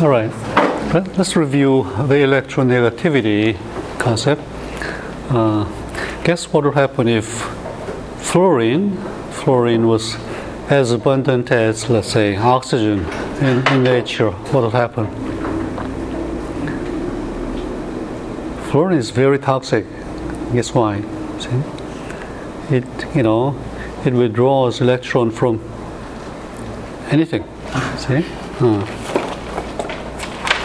All right. Let- Let's review the electronegativity concept. Uh, guess what would happen if fluorine, fluorine was as abundant as, let's say, oxygen in, in nature? What would happen? Fluorine is very toxic. Guess why? See, it you know it withdraws electron from anything. See. Uh.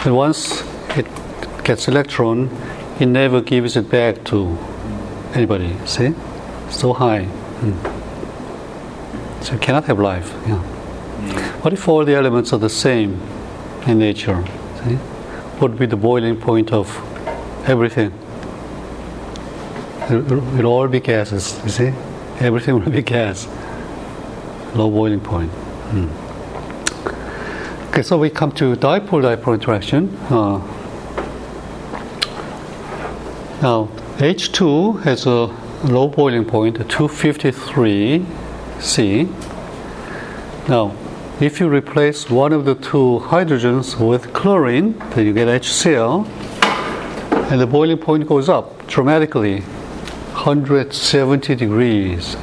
And once it gets electron, it never gives it back to anybody. See? So high. Mm. So you cannot have life. Yeah. What if all the elements are the same in nature? See? What would be the boiling point of everything? It will all be gases, you see? Everything will be gas. Low boiling point. Mm. Okay, so we come to dipole-dipole interaction. Uh, now, H2 has a low boiling point, 253 C. Now, if you replace one of the two hydrogens with chlorine, then you get HCl, and the boiling point goes up dramatically, 170 degrees.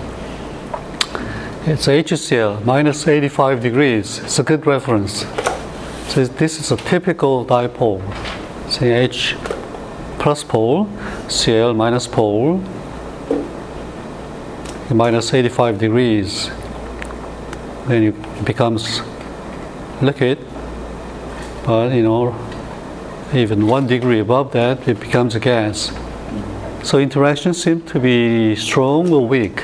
It's HCl, minus 85 degrees. It's a good reference. So this is a typical dipole. Say H plus pole, Cl minus pole, minus 85 degrees. Then it becomes liquid, but you know, even one degree above that, it becomes a gas. So interactions seem to be strong or weak.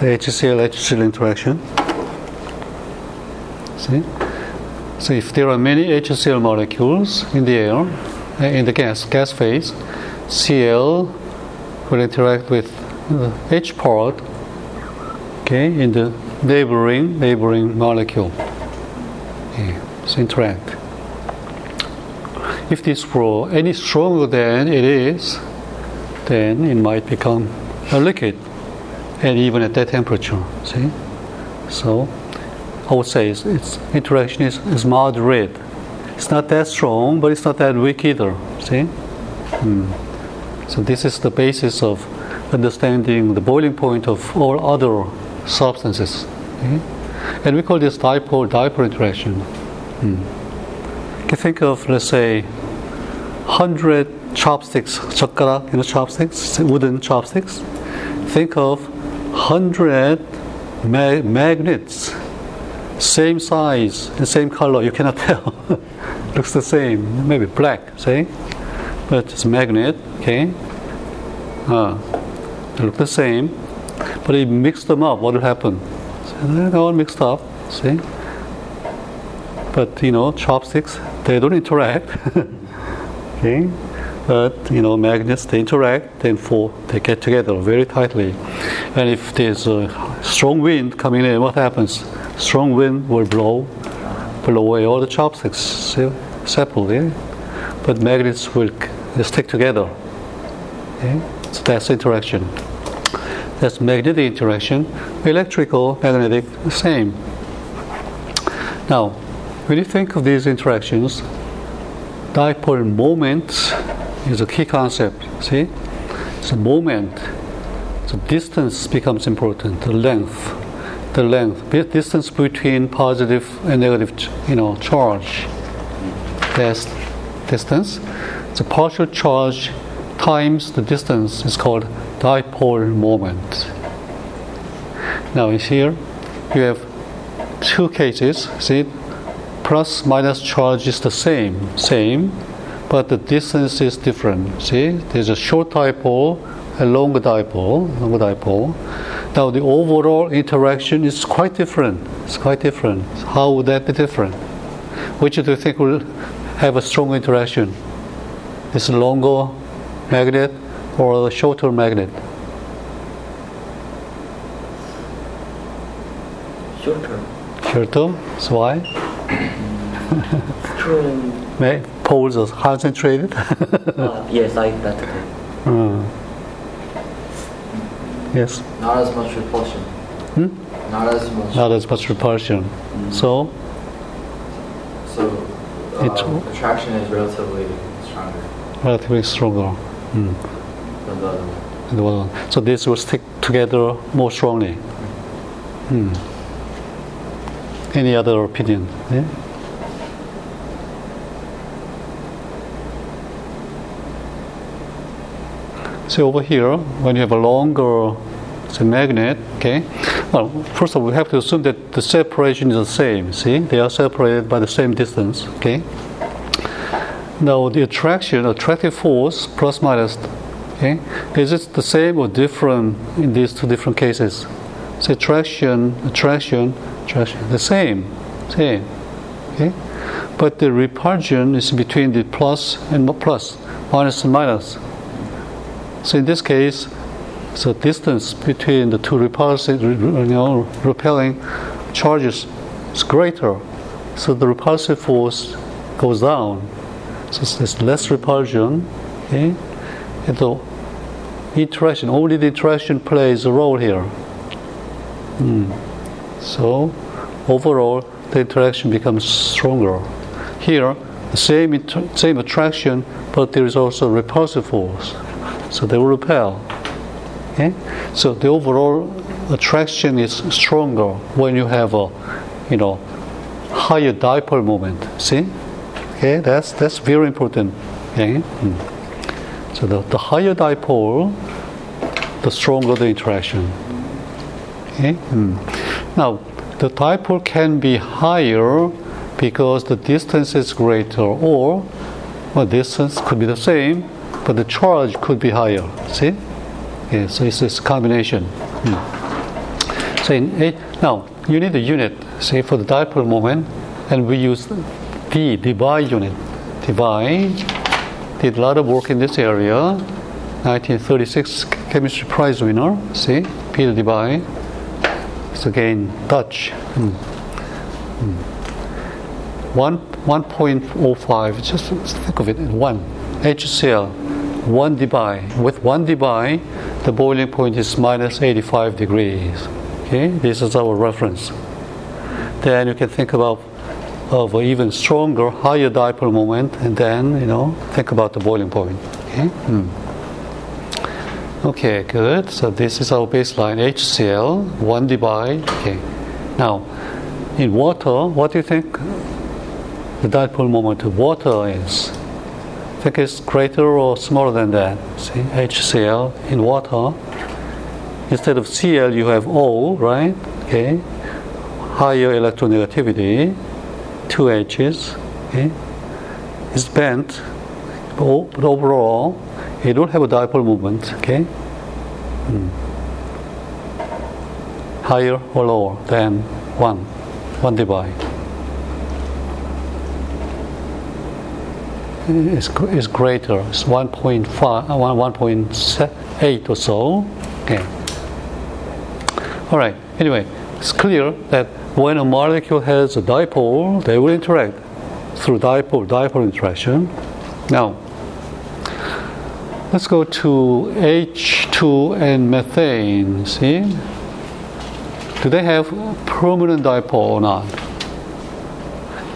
The HCl HCl interaction. See? So if there are many HCl molecules in the air, uh, in the gas gas phase, Cl will interact with the H part, okay, in the neighboring neighboring molecule. Okay, so interact. If this were any stronger than it is, then it might become a liquid, and even at that temperature. See, so I would say its, its interaction is, is moderate. It's not that strong, but it's not that weak either. See? Hmm. So this is the basis of understanding the boiling point of all other substances. Okay? And we call this dipole-dipole interaction. Hmm. You can think of, let's say, 100 chopsticks, chakara, you know, chopsticks, wooden chopsticks. Think of 100 ma- magnets same size and same color. You cannot tell. Looks the same, maybe black, say, but it's magnet. Okay, uh, they look the same, but if you mix them up, what will happen? They're all mixed up. See, but you know, chopsticks they don't interact. okay but you know magnets they interact then for they get together very tightly and if there's a strong wind coming in what happens strong wind will blow blow away all the chopsticks se- separately but magnets will stick together okay? so that's interaction that's magnetic interaction electrical magnetic same now when you think of these interactions dipole moment is a key concept. See, so moment, The distance becomes important. The length, the length, distance between positive and negative, you know, charge. That's distance. The partial charge times the distance is called dipole moment. Now here you have two cases. See, plus minus charge is the same, same, but the distance is different. See, there's a short dipole, a longer dipole, longer dipole. Now the overall interaction is quite different. It's quite different. How would that be different? Which do you think will have a strong interaction? This longer magnet or the shorter magnet? Shorter. Shorter. So why? Strong. Poles are concentrated. uh, yes, like that. Hmm. Yes. Not as much repulsion. Hmm? Not as much. Not as much repulsion. So, So, It's- uh, attraction is relatively stronger relatively stronger. Mm. than the other one. The other one. So this will stick together more strongly. Hmm. Any other opinion? Yeah? So over here, when you have a longer magnet, okay. Well, first of all, we have to assume that the separation is the same. See, they are separated by the same distance. Okay. Now the attraction, attractive force, plus minus, okay, is it the same or different in these two different cases? So attraction, attraction, attraction, the same, same, okay. But the repulsion is between the plus and plus, minus and minus. So in this case, the distance between the two repulsive, you know, repelling charges is greater. So the repulsive force goes down. So there's less repulsion. Okay? And the interaction, only the interaction plays a role here. Hmm. So overall, the interaction becomes stronger. Here, the same inter- same attraction, but there is also repulsive force. So they will repel. Okay? So the overall attraction is stronger when you have a, you know, higher dipole moment. See? Okay, that's that's very important. Okay. Mm. So the, the higher dipole, the stronger the interaction. Okay. Mm. Now the dipole can be higher because the distance is greater, or well, distance could be the same, but the charge could be higher. See? Okay, so it's this combination. Mm. So in now you need a unit, say for the dipole moment, and we use D, Debye unit. Debye did a lot of work in this area. 1936 chemistry prize winner. See, Peter Debye. It's again Dutch. Mm. Mm. One 1.05. Just think of it. One HCl. One Debye. With one Debye, the boiling point is minus 85 degrees. Okay, this is our reference. Then you can think about of an even stronger, higher dipole moment, and then you know think about the boiling point. Okay. Hmm. Okay, good. So this is our baseline HCl, one Debye. Okay. Now, in water, what do you think the dipole moment of water is? Think it's greater or smaller than that? See, HCl in water. Instead of Cl, you have O, right? Okay. Higher electronegativity, two H's. Okay. It's bent, but overall, it don't have a dipole moment. Okay. Hmm. Higher or lower than one, one Debye. Is, is greater. It's 1.5, uh, 1, 1.8 or so. Okay. All right. Anyway, it's clear that when a molecule has a dipole, they will interact through dipole dipole interaction. Now, let's go to H2 and methane. See, do they have permanent dipole or not?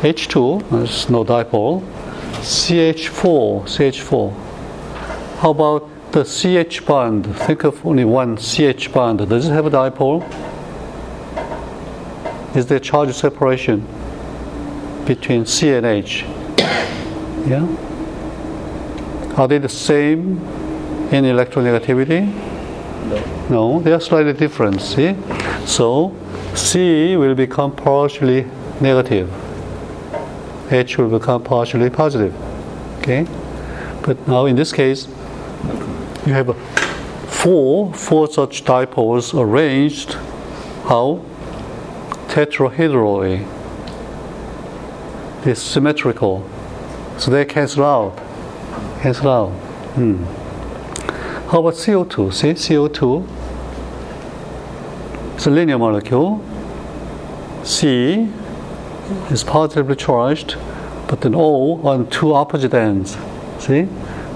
H2, there's no dipole. CH4, CH4. How about the CH bond? Think of only one CH bond. Does it have a dipole? Is there charge separation between C and H? Yeah? Are they the same in electronegativity? No, No, they are slightly different. See? So C will become partially negative. H will become partially positive. Okay? But now in this case, you have four, four such dipoles arranged how? Tetrahedrally. They're symmetrical. So they cancel out. Cancel out. Hmm. How about CO2? See, CO2 it's a linear molecule. C is positively charged, but then O on two opposite ends. See?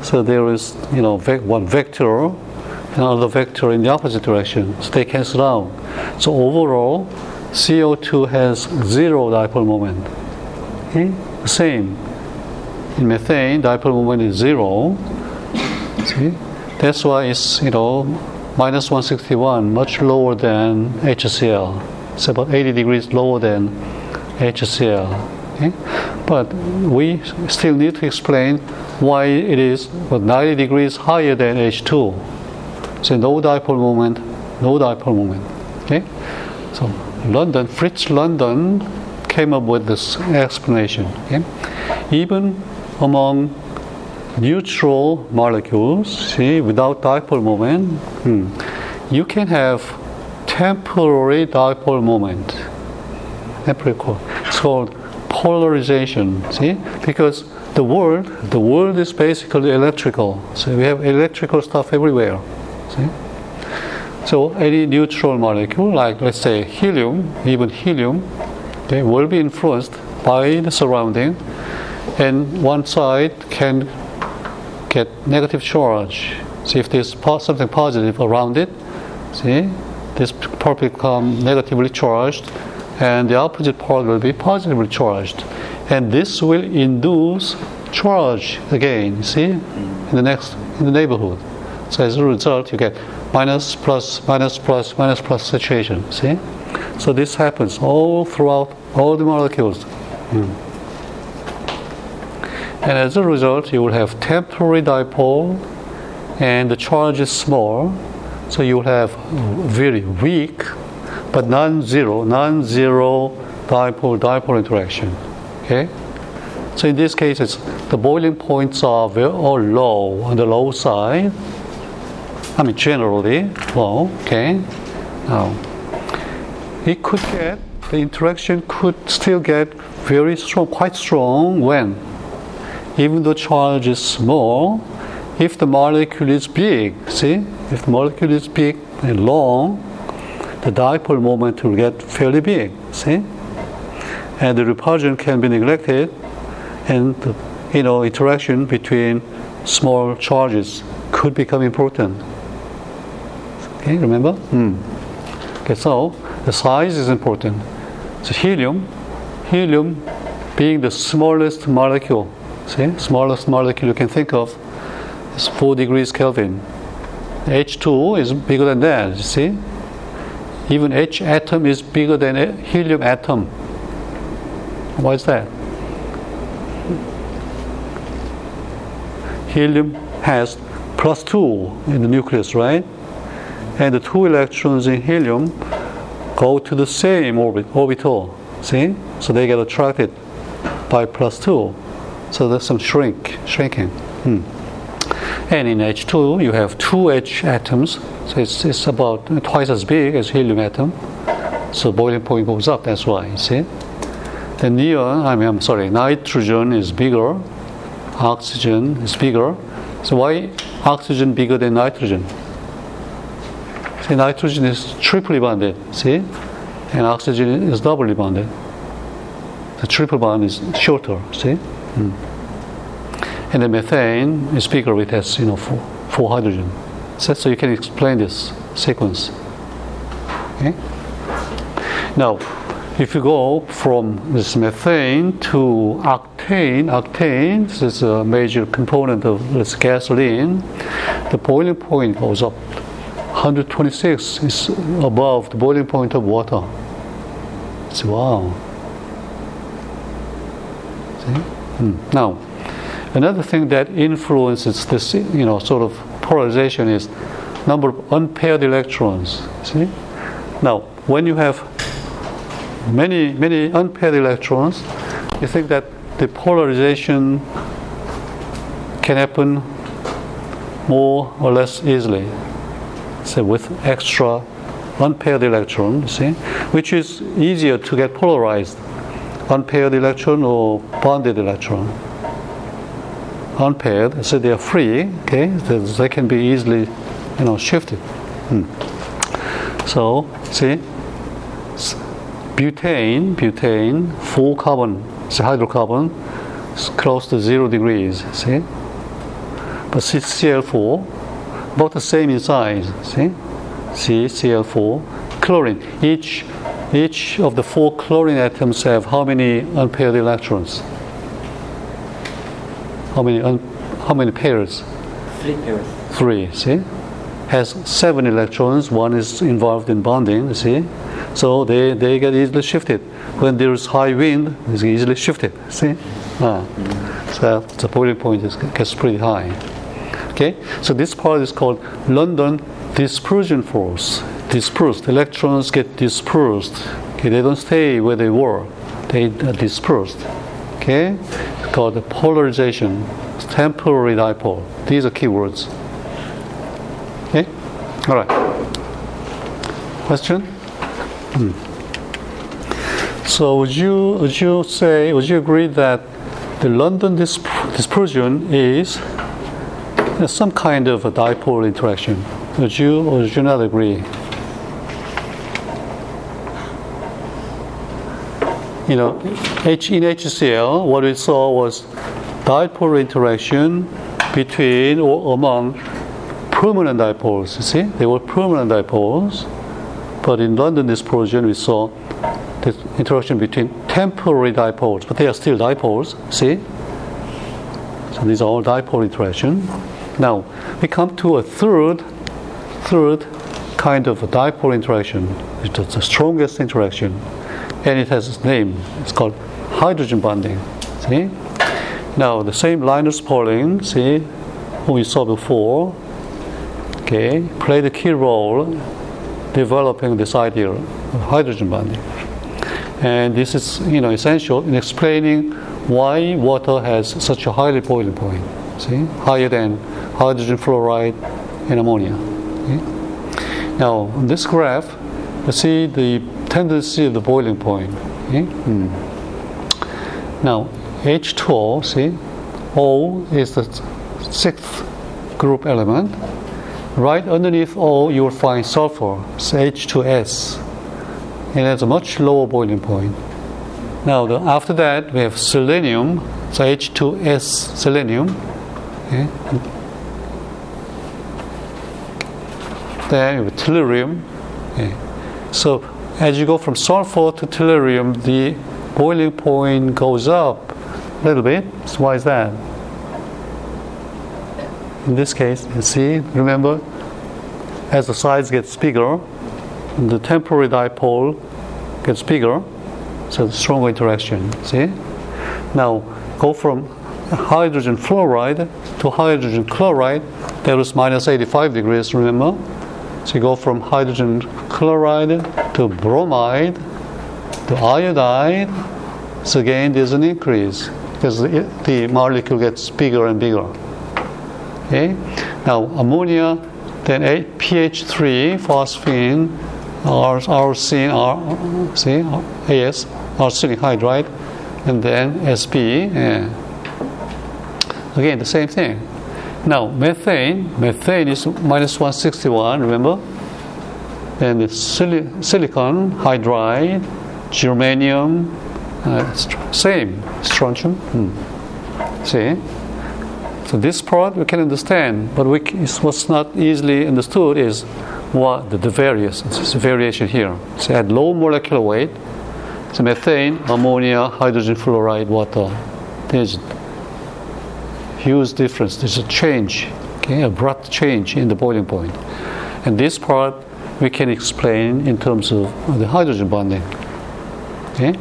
So there is, you know, vec- one vector and another vector in the opposite direction. So they cancel out. So overall, CO2 has zero dipole moment. Okay? The same. in methane, dipole moment is zero. See, that's why it's you know minus 161, much lower than HCl. It's about 80 degrees lower than HCl. Okay? But we still need to explain why it is about 90 degrees higher than H2. So no dipole moment, no dipole moment. Okay? So London, Fritz London came up with this explanation. Okay? Even among neutral molecules, see, without dipole moment, hmm, you can have temporary dipole moment. Temporary, it's called polarization. See, because the world, the world is basically electrical. So we have electrical stuff everywhere. See. So any neutral molecule, like let's say helium, even helium, okay, will be influenced by the surrounding, and one side can get negative charge. See if there's something positive around it, see this part become negatively charged, and the opposite part will be positively charged, and this will induce charge again. See in the next in the neighborhood. So as a result, you get minus plus minus plus minus plus situation. See, so this happens all throughout all the molecules. Mm. And as a result, you will have temporary dipole, and the charge is small, so you will have very weak, but non-zero, non-zero dipole-dipole interaction. Okay. So in this case, it's, the boiling points are very all low on the low side. I mean, generally low. Okay. Now, it could get the interaction could still get very strong, quite strong when even though charge is small, if the molecule is big, see, if the molecule is big and long, the dipole moment will get fairly big, see? And the repulsion can be neglected, and the, you know interaction between small charges could become important. Okay, remember? Hmm. Okay, so the size is important. So helium, helium being the smallest molecule See, smallest molecule you can think of is 4 degrees Kelvin. H2 is bigger than that, you see? Even H atom is bigger than a helium atom. Why is that? Helium has plus 2 in the nucleus, right? And the two electrons in helium go to the same orbit, orbital. See? So they get attracted by plus 2. So there's some shrink, shrinking. Hmm. And in H2, you have two H atoms, so it's, it's about twice as big as helium atom. So boiling point goes up. That's why. You see. The neon, I mean, I'm sorry, nitrogen is bigger, oxygen is bigger. So why oxygen bigger than nitrogen? See, nitrogen is triply bonded. See, and oxygen is doubly bonded. The triple bond is shorter. See. Mm. And the methane is bigger, it has you know four, four hydrogen. So, so you can explain this sequence. Okay? Now, if you go from this methane to octane, octane this is a major component of this gasoline, the boiling point goes up. 126 is above the boiling point of water. It's wow. See? Hmm. Now, another thing that influences this, you know, sort of polarization is number of unpaired electrons. See? Now, when you have many, many unpaired electrons, you think that the polarization can happen more or less easily. So with extra unpaired electron, see, which is easier to get polarized unpaired electron or bonded electron. Unpaired, so they are free, okay, they can be easily, you know, shifted. Hmm. So, see, butane, butane, four carbon, so hydrocarbon, is close to zero degrees, see? But CCl4, about the same in size, see? CCl4, chlorine, each each of the four chlorine atoms have how many unpaired electrons? How many un, how many pairs? Three pairs. Three. See, has seven electrons. One is involved in bonding. You see, so they, they get easily shifted. When there is high wind, it's easily shifted. See, ah. so the boiling point is, gets pretty high. Okay, so this part is called London dispersion force. Dispersed electrons get dispersed. Okay, they don't stay where they were. They are dispersed. Okay, it's called polarization. Temporary dipole. These are keywords. Okay, all right. Question. Hmm. So would you would you say would you agree that the London disp- dispersion is some kind of a dipole interaction? Would you or would you not agree? You know, H in HCl, what we saw was dipole interaction between or among permanent dipoles. You see, they were permanent dipoles. But in London dispersion, we saw the interaction between temporary dipoles, but they are still dipoles. See, so these are all dipole interaction. Now we come to a third, third kind of dipole interaction, which is the strongest interaction, and it has its name. It's called hydrogen bonding. See, now the same Linus Pauling, see, who we saw before, okay, played a key role developing this idea of hydrogen bonding. And this is, you know, essential in explaining why water has such a highly boiling point. See, higher than hydrogen fluoride and ammonia. Okay? Now, this graph, you see the tendency of the boiling point. Okay? Hmm. Now, H2O, see, O is the sixth group element. Right underneath O, you will find sulfur, it's H2S. It has a much lower boiling point. Now, the, after that, we have selenium, so H2S selenium. Okay. Then we have tellurium. Okay. So, as you go from sulfur to tellurium, the boiling point goes up a little bit. So, why is that? In this case, you see, remember, as the size gets bigger, the temporary dipole gets bigger, so stronger interaction. See? Now, go from hydrogen fluoride to hydrogen chloride, that was minus 85 degrees, remember? So you go from hydrogen chloride to bromide to iodide. So again, there's an increase because the, molecule gets bigger and bigger. Okay? Now, ammonia, then PH3, phosphine, our AS, arsenic hydride, and then SP. Yeah. Again, the same thing. Now, methane, methane is minus 161, remember? And sil- silicon hydride, germanium, uh, st- same, strontium. Hmm. See? So this part we can understand, but we, what's not easily understood is what the, the various the variation here. So at low molecular weight, so methane, ammonia, hydrogen fluoride, water. There's huge difference. There's a change, okay, abrupt change in the boiling point. And this part we can explain in terms of the hydrogen bonding. Okay.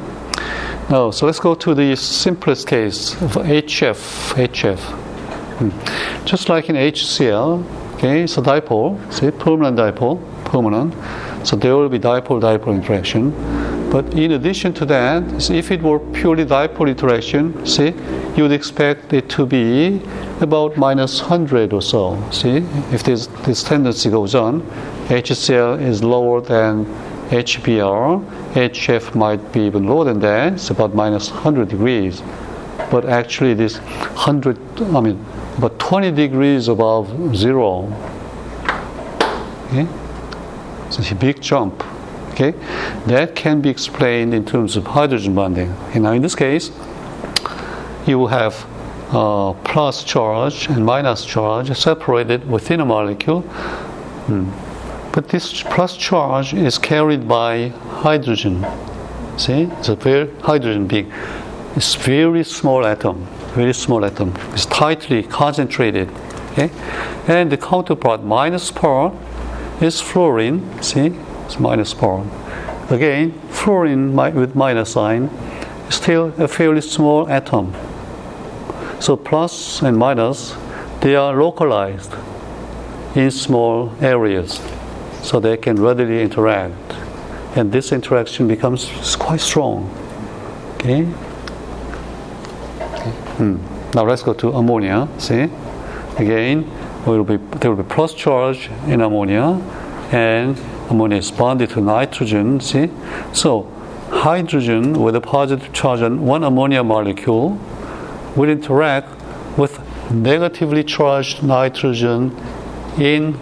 Now, so let's go to the simplest case of HF. HF. Hmm. Just like in HCl, okay, so dipole, see, permanent dipole, permanent. So there will be dipole-dipole interaction. But in addition to that, if it were purely dipole interaction, see, you would expect it to be about minus 100 or so. See, if this, this tendency goes on, HCl is lower than HBr, HF might be even lower than that, it's about minus 100 degrees. But actually, this 100, I mean, about 20 degrees above zero. Okay? It's a big jump. Okay? That can be explained in terms of hydrogen bonding. Now, in this case, you will have uh, plus charge and minus charge separated within a molecule. Hmm. But this plus charge is carried by hydrogen. See, it's a very hydrogen being. It's very small atom. very small atom. It's tightly concentrated. Okay? And the counterpart, minus part, is fluorine. See? It's minus part. Again, fluorine with minus sign is still a fairly small atom. So plus and minus, they are localized in small areas so they can readily interact. And this interaction becomes quite strong. Okay? okay. Hmm. Now let's go to ammonia. See? Again, will be, there will be plus charge in ammonia, and ammonia is bonded to nitrogen. See? So, hydrogen with a positive charge on one ammonia molecule will interact with negatively charged nitrogen in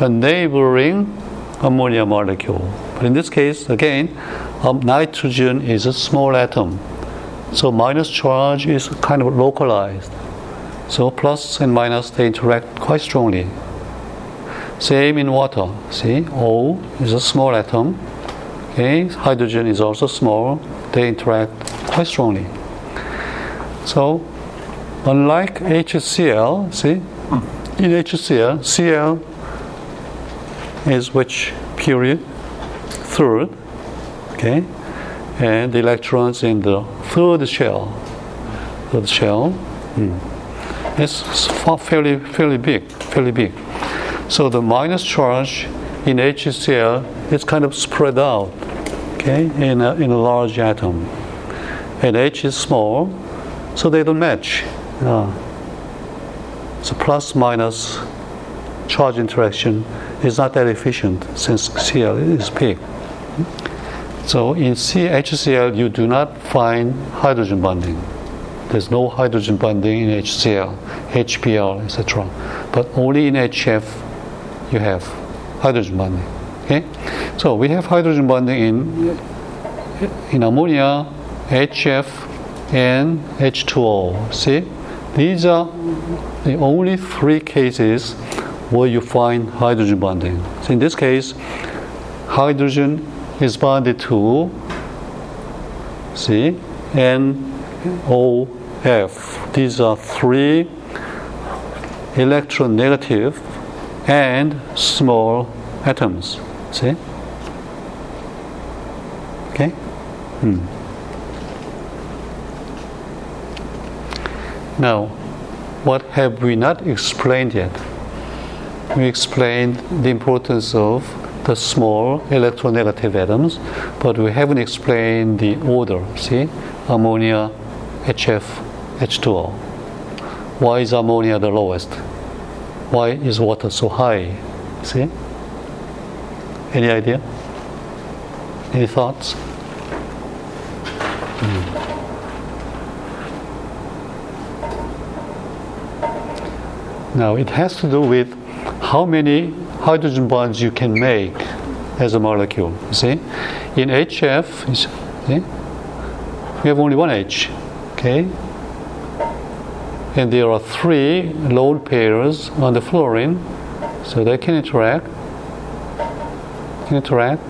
a neighboring ammonia molecule. But in this case, again, um, nitrogen is a small atom. So minus charge is kind of localized. So plus and minus they interact quite strongly. Same in water. See, O is a small atom. Okay, hydrogen is also small. They interact quite strongly. So, unlike HCl, see, in HCl, Cl is which period? Third. Okay, and the electrons in the third shell. Third shell. Hmm. It's fairly fairly big, fairly big. So the minus charge in HCl is kind of spread out, okay, in a, in a large atom. And H is small, so they don't match. Uh, so plus minus charge interaction is not that efficient since Cl is big. So in CHCl, you do not find hydrogen bonding. There's no hydrogen bonding in HCl, HBr, etc. But only in HF, you have hydrogen bonding. Okay, so we have hydrogen bonding in in ammonia, HF, and H2O. See, these are the only three cases where you find hydrogen bonding. So in this case, hydrogen is bonded to see NOF. These are three electronegative and small atoms. See? Okay? Hmm. Now, what have we not explained yet? We explained the importance of the small electronegative atoms, but we haven't explained the order. See, ammonia, HF, H2O. Why is ammonia the lowest? Why is water so high? See? Any idea? Any thoughts? Hmm. Now it has to do with how many hydrogen bonds you can make as a molecule. See, in HF, see, we have only one H, okay, and there are three lone pairs on the fluorine, so they can interact. Can interact,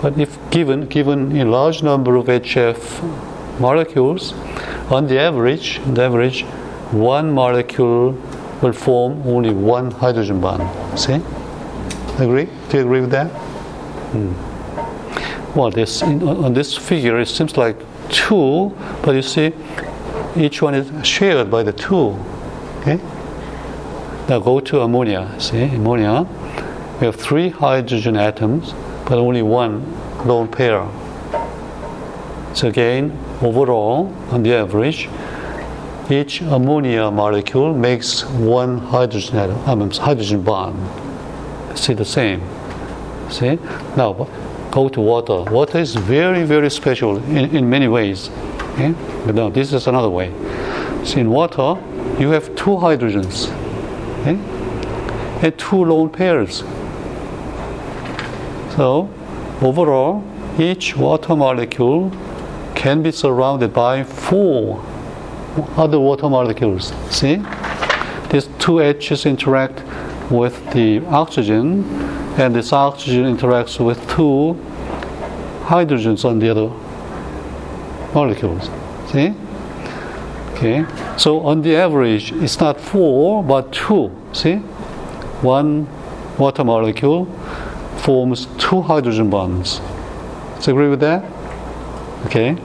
but if given given a large number of HF molecules, on the average, on the average, one molecule will form only one hydrogen bond. See? Agree? Do you agree with that? Hmm. Well, this in, on this figure it seems like two, but you see, each one is shared by the two. Okay. Now go to ammonia. See, ammonia. We have three hydrogen atoms, but only one lone pair. So again, overall, on the average, each ammonia molecule makes one hydrogen atom, I mean, hydrogen bond see the same. See? Now, go to water. Water is very, very special in, in many ways. Okay? But now, this is another way. So in water, you have two hydrogens okay? and two lone pairs. So, overall, each water molecule can be surrounded by four other water molecules. See? These two H's interact with the oxygen, and this oxygen interacts with two hydrogens on the other molecules. See? Okay, so on the average, it's not four but two. See, one water molecule forms two hydrogen bonds. Do agree with that? Okay.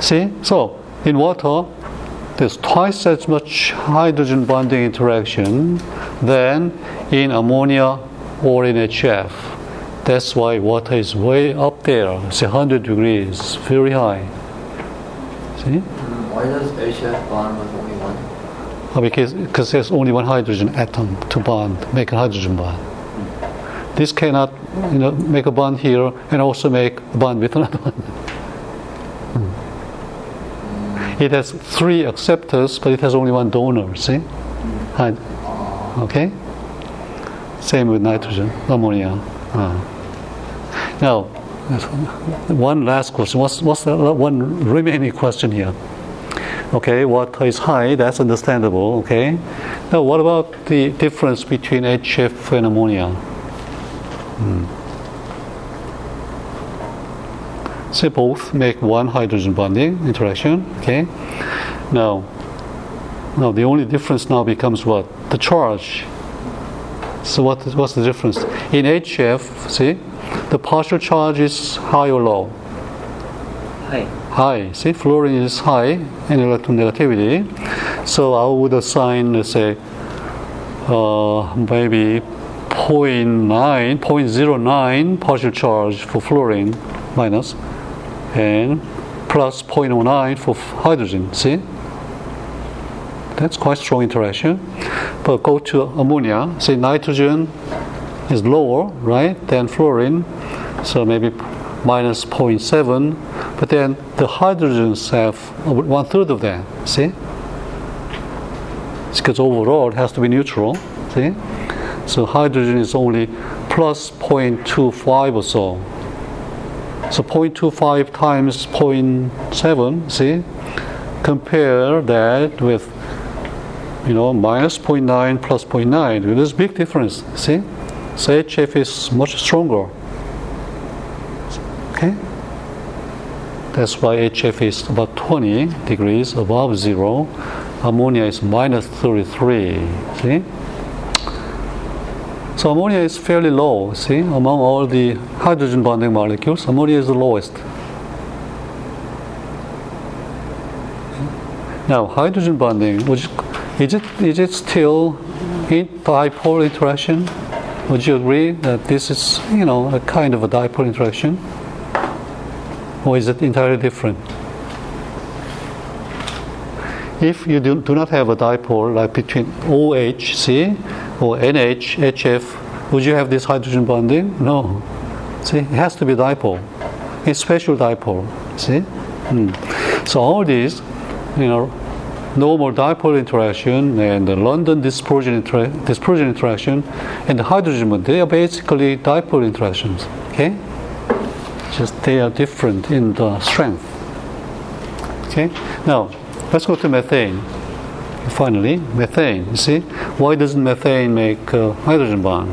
See, so in water, there's twice as much hydrogen bonding interaction than in ammonia or in HF. That's why water is way up there. It's 100 degrees, very high. See? Why does HF bond with only one? Uh, because, because there's only one hydrogen atom to bond, make a hydrogen bond. This cannot, you know, make a bond here and also make a bond with another one. Hmm. It has three acceptors, but it has only one donor. See, Hy- okay. Same with nitrogen, ammonia. Uh. Now, one last question. What's, what's the one remaining question here? Okay, water is high, that's understandable, okay? Now, what about the difference between HF and ammonia? Hmm. Say both make one hydrogen bonding interaction, okay? Now, now the only difference now becomes what? The charge. So what, what's the difference? In HF, see, the partial charge is high or low? Hi. high. See, fluorine is high in electronegativity. So I would assign, let's say, uh, maybe 0.9, 0.09 partial charge for fluorine minus and plus 0.09 for hydrogen. See? That's quite strong interaction. But go to ammonia. See, nitrogen is lower, right, than fluorine. So maybe minus 0.7 but then the hydrogens have one third of that. See? Because overall it has to be neutral. See? So hydrogen is only plus 0.25 or so. So 0.25 times 0.7, see? Compare that with, you know, minus 0.9 plus 0.9. There's a big difference, see? So HF is much stronger. Okay? That's why HF is about 20 degrees above zero. Ammonia is minus 33. See? So ammonia is fairly low. See, among all the hydrogen bonding molecules, ammonia is the lowest. Now, hydrogen bonding, which, is it is it still in dipole interaction? Would you agree that this is, you know, a kind of a dipole interaction? Or is it entirely different? If you do, do not have a dipole like between OHC or NH, HF, would you have this hydrogen bonding? No. See, it has to be dipole. It's special dipole. See? Hmm. So all these, you know, normal dipole interaction and the London dispersion, dispersion interaction and the hydrogen bond, they are basically dipole interactions. Okay? Just they are different in the strength. Okay? Now, let's go to methane. Finally, methane. You see? Why doesn't methane make uh, hydrogen bond?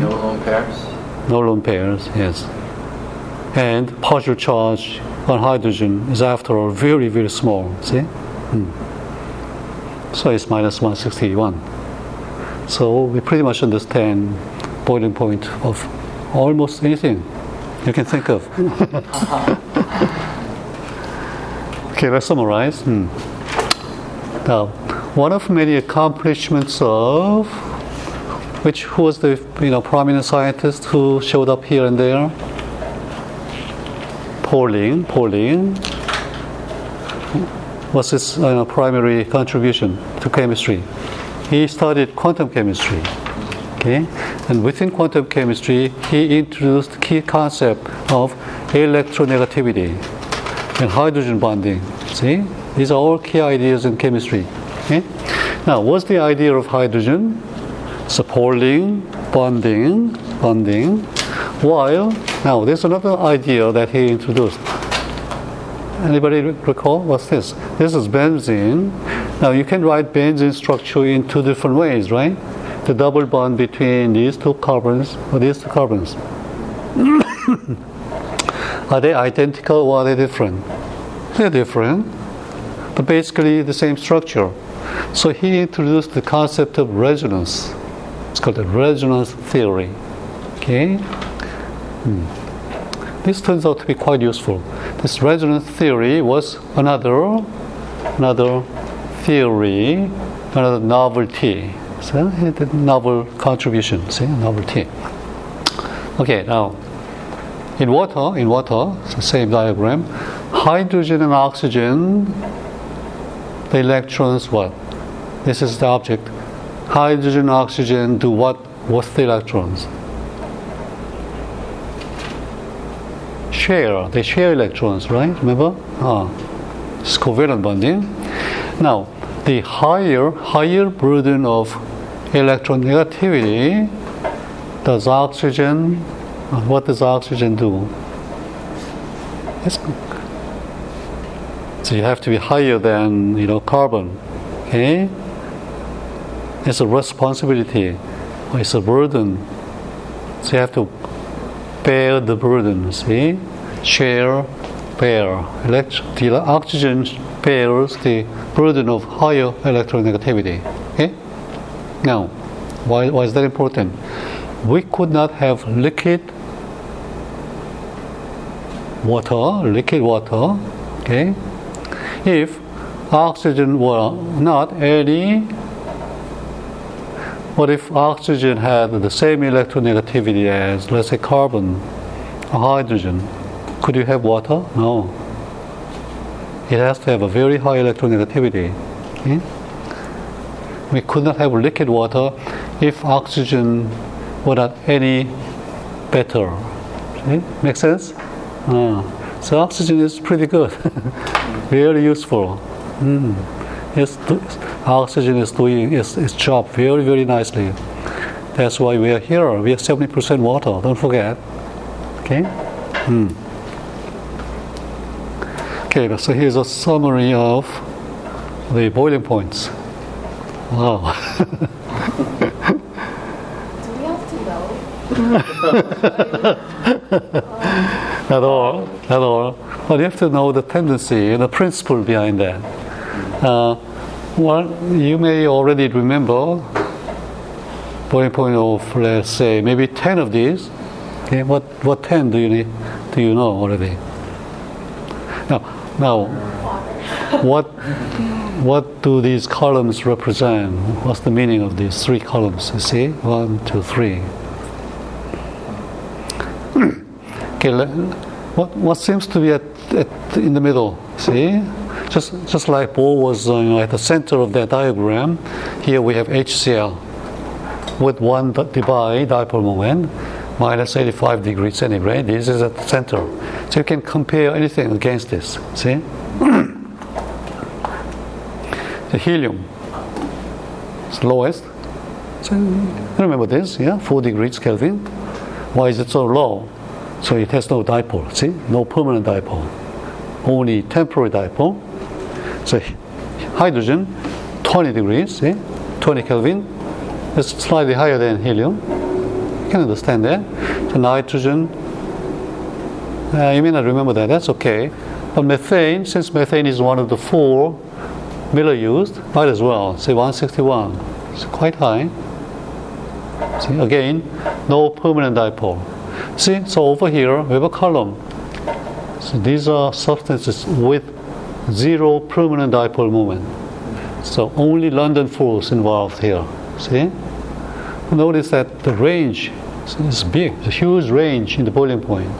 No lone pairs. No lone pairs, yes. And partial charge on hydrogen is after all very, very small. See? Hmm. So it's minus 161. So we pretty much understand boiling point of almost anything you can think of. okay, let's summarize. Hmm. Now, one of many accomplishments of which who was the you know prominent scientist who showed up here and there? Pauling, Pauling. What's his uh, primary contribution to chemistry? He studied quantum chemistry. Okay, and within quantum chemistry, he introduced key concept of electronegativity and hydrogen bonding. See, these are all key ideas in chemistry. Okay, now what's the idea of hydrogen? Supporting, bonding, bonding. While now there's another idea that he introduced. Anybody recall what's this? This is benzene. Now you can write benzene structure in two different ways, right? The double bond between these two carbons or these two carbons. are they identical or are they different? They're different. but basically the same structure. So he introduced the concept of resonance. It's called the resonance theory. Okay? Hmm. This turns out to be quite useful. This resonance theory was another another theory, another novelty. So had novel contribution, see, novelty. Okay, now in water, in water, it's the same diagram. Hydrogen and oxygen, the electrons what? This is the object. Hydrogen, oxygen do what with the electrons? Share. They share electrons, right? Remember? Ah, it's covalent bonding. Now, the higher higher burden of electronegativity does oxygen. What does oxygen do? It's, so you have to be higher than you know carbon. Okay. It's a responsibility. It's a burden. So you have to bear the burden. See, share, bear. Elect- the oxygen bears the burden of higher electronegativity. Okay. Now, why, why is that important? We could not have liquid water, liquid water, okay, if oxygen were not any. What if oxygen had the same electronegativity as, let's say, carbon or hydrogen? Could you have water? No. It has to have a very high electronegativity. okay? We could not have liquid water if oxygen were not any better. Okay? Make sense? Ah, so oxygen is pretty good, very useful. Mm. Yes, oxygen is doing its, its job very, very nicely. That's why we are here. We are 70% water, don't forget. Okay? Hmm. Okay, so here's a summary of the boiling points. Wow. Do we have to know? at all, at all. But you have to know the tendency and the principle behind that. Uh, well, you may already remember boiling point of, let's say, maybe 10 of these. Okay, what, what 10 do you need, do you know already? Now, now, what, what do these columns represent? What's the meaning of these three columns? You see, one, two, three. Okay, what, what seems to be at, at in the middle? See, just just like Bohr was uh, you know, at the center of that diagram. Here we have HCl with one di- divide dipole moment minus 85 degrees centigrade. This is at the center, so you can compare anything against this. See, the helium is lowest. So remember this, yeah, 4 degrees Kelvin. Why is it so low? So it has no dipole, see? No permanent dipole. Only temporary dipole. So hydrogen, 20 degrees, see? 20 Kelvin. It's slightly higher than helium. Can understand that. So nitrogen, uh, you may not remember that, that's okay. But methane, since methane is one of the four Miller used, might as well, say 161. It's quite high. See, again, no permanent dipole. See, so over here we have a column. So these are substances with zero permanent dipole moment. So only London force involved here. See? Notice that the range is big, a huge range in the boiling point.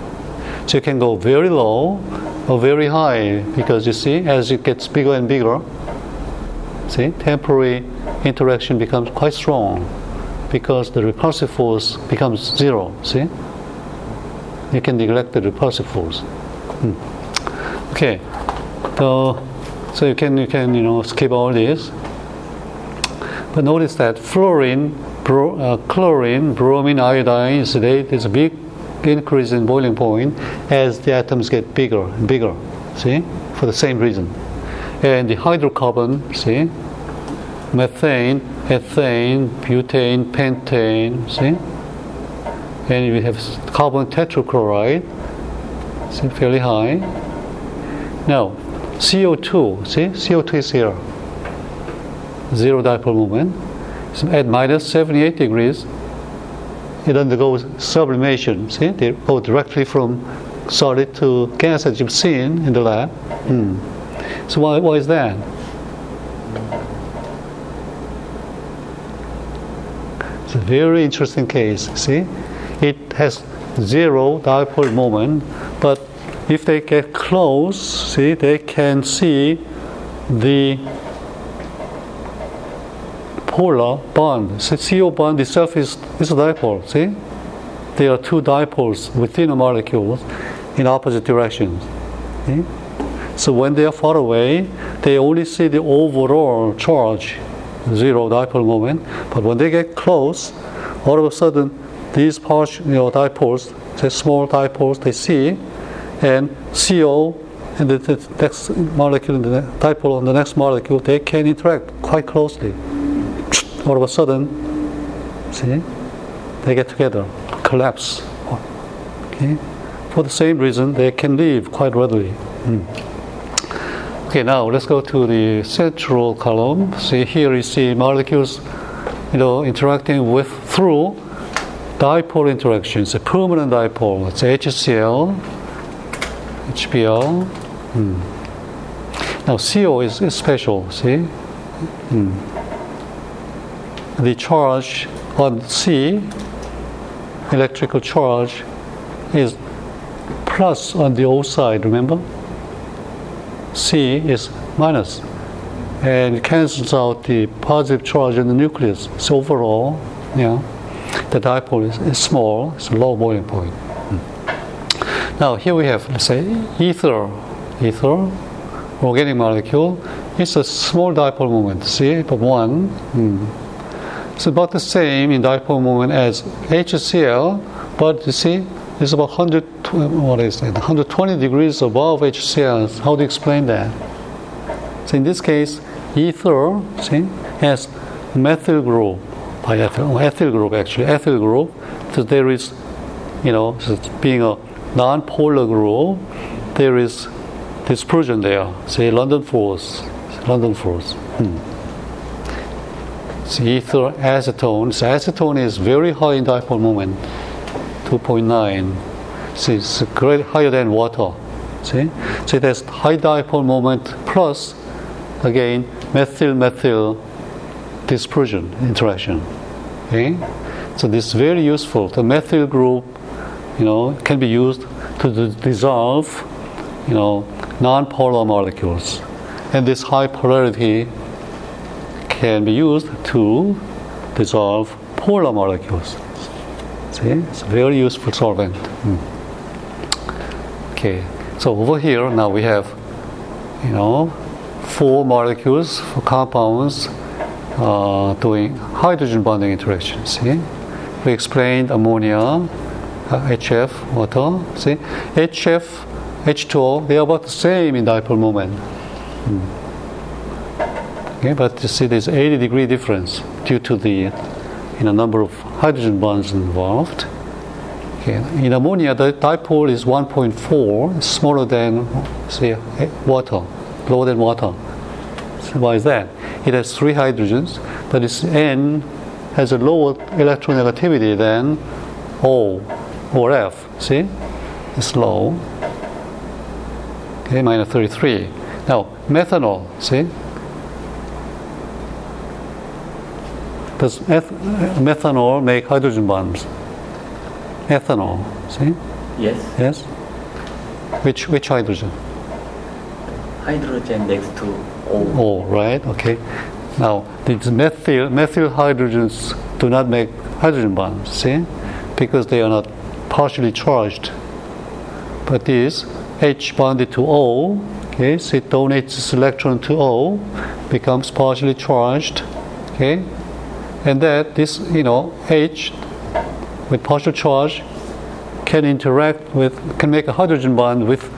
So you can go very low or very high because you see, as it gets bigger and bigger, see, temporary interaction becomes quite strong because the repulsive force becomes zero. See? You can neglect the repulsive force. Hmm. Okay. So, so you can you can you know skip all this. But notice that fluorine, bro, uh, chlorine, bromine, iodine, they, there's a big increase in boiling point as the atoms get bigger and bigger. See, for the same reason. And the hydrocarbon, see, methane, ethane, butane, pentane, see? And we have carbon tetrachloride, see, fairly high. Now, CO2, see, CO2 is here, zero dipole moment. At minus 78 degrees, it undergoes sublimation. See, they go directly from solid to gas as you've seen in the lab. Hmm. So why, why is that? It's a very interesting case. See, it has zero dipole moment, but if they get close, see, they can see the polar bond. CO bond itself is, is a dipole. See, there are two dipoles within a molecule in opposite directions. See? So when they are far away, they only see the overall charge, zero dipole moment. But when they get close, all of a sudden, these parts, you know, dipoles, the small dipoles, they see, and CO and the, the next molecule, the dipole on the next molecule, they can interact quite closely. All of a sudden, see, they get together, collapse. Okay, for the same reason, they can leave quite readily. Mm. Okay, now let's go to the central column. See here you see molecules, you know, interacting with through dipole interactions. A permanent dipole. It's HCl, HBr. Hmm. Now CO is, is special. See, hmm. The charge on C, electrical charge, is plus on the O side. Remember. C is minus. and it cancels out the positive charge in the nucleus. So overall, yeah, the dipole is, is small, it's a low boiling point. Hmm. Now here we have, let's say, ether, ether, organic molecule. It's a small dipole moment, see, but one. Hmm. It's about the same in dipole moment as HCl, but you see, it's about 100, what is it, 120 degrees above HCl. How do you explain that? So in this case, ether, see, has methyl group by ethyl, ethyl group actually, ethyl group. So there is, you know, so being a non-polar group, there is dispersion there. Say London force, London force. Hmm. So ether acetone. So acetone is very high in dipole moment. 2.9. So it's great, higher than water. See? So it has high dipole moment plus, again, methyl methyl dispersion interaction. Okay? So this is very useful. The methyl group, you know, can be used to dissolve, you know, non-polar molecules. And this high polarity can be used to dissolve polar molecules. See, it's a very useful solvent. Mm. Okay, so over here now we have, you know, four molecules, four compounds uh, doing hydrogen bonding interactions. See, we explained ammonia, uh, HF, water. See, HF, H2O, they are about the same in dipole moment. Mm. Okay, but you see, there's 80 degree difference due to the in a number of hydrogen bonds involved. Okay. In ammonia, the dipole is 1.4, smaller than, say, water, lower than water. So why is that? It has three hydrogens, but its N has a lower electronegativity than O or F. See? It's low. Okay, minus 33. Now, methanol, see? Does eth- methanol make hydrogen bonds? Ethanol, see? Yes. Yes? Which, which hydrogen? Hydrogen next to O. O, right, okay. Now, these methyl, methyl hydrogens do not make hydrogen bonds, see? Because they are not partially charged. But this H bonded to O, okay, so it donates its electron to O, becomes partially charged, okay? And that this, you know, H with partial charge can interact with, can make a hydrogen bond with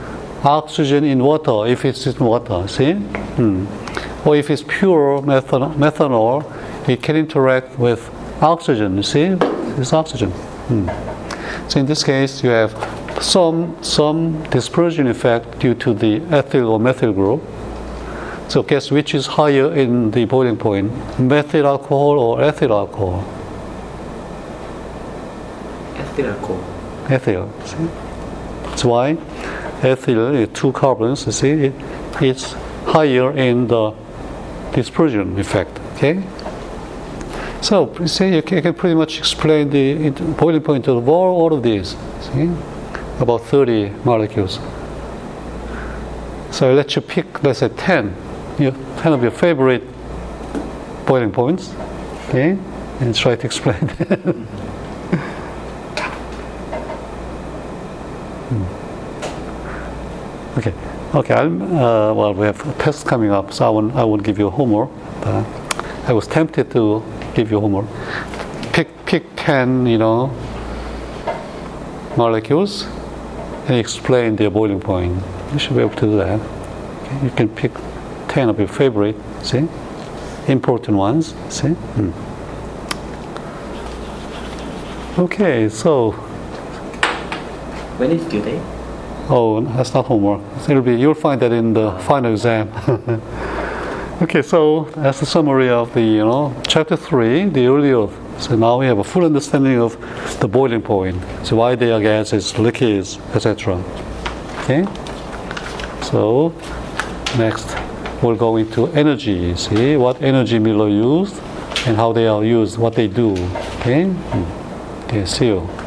oxygen in water if it's in water, see? Hmm. Or if it's pure methanol, it can interact with oxygen, you see? It's oxygen. Hmm. So in this case, you have some some dispersion effect due to the ethyl or methyl group. So guess which is higher in the boiling point, methyl alcohol or ethyl alcohol? ethyl alcohol. Ethyl. See? That's why ethyl is two carbons. You see, it, it's higher in the dispersion effect. Okay. So you see, you can, pretty much explain the boiling point of all, all of these. See, about 30 molecules. So let you pick, let's say 10, your, 10 of your favorite boiling points, okay, and try to explain. Hmm. Okay, okay. Uh, well, we have a test coming up, so I won't, I won't give you homework. But I was tempted to give you homework. Pick, pick 10, you know, molecules and explain their boiling point. You should be able to do that. You can pick 10 of your favorite, see? Important ones, see? Hmm. Okay, so, When is due date? oh, that's not homework. It'll be, you'll find that in the final exam. okay, so that's the summary of the, you know, chapter 3, the early earth. So now we have a full understanding of the boiling point. So why they are gases, liquids, etc. Okay? So next we'll go into energy. See what energy Miller used and how they are used, what they do. Okay? Hmm. Okay, see you.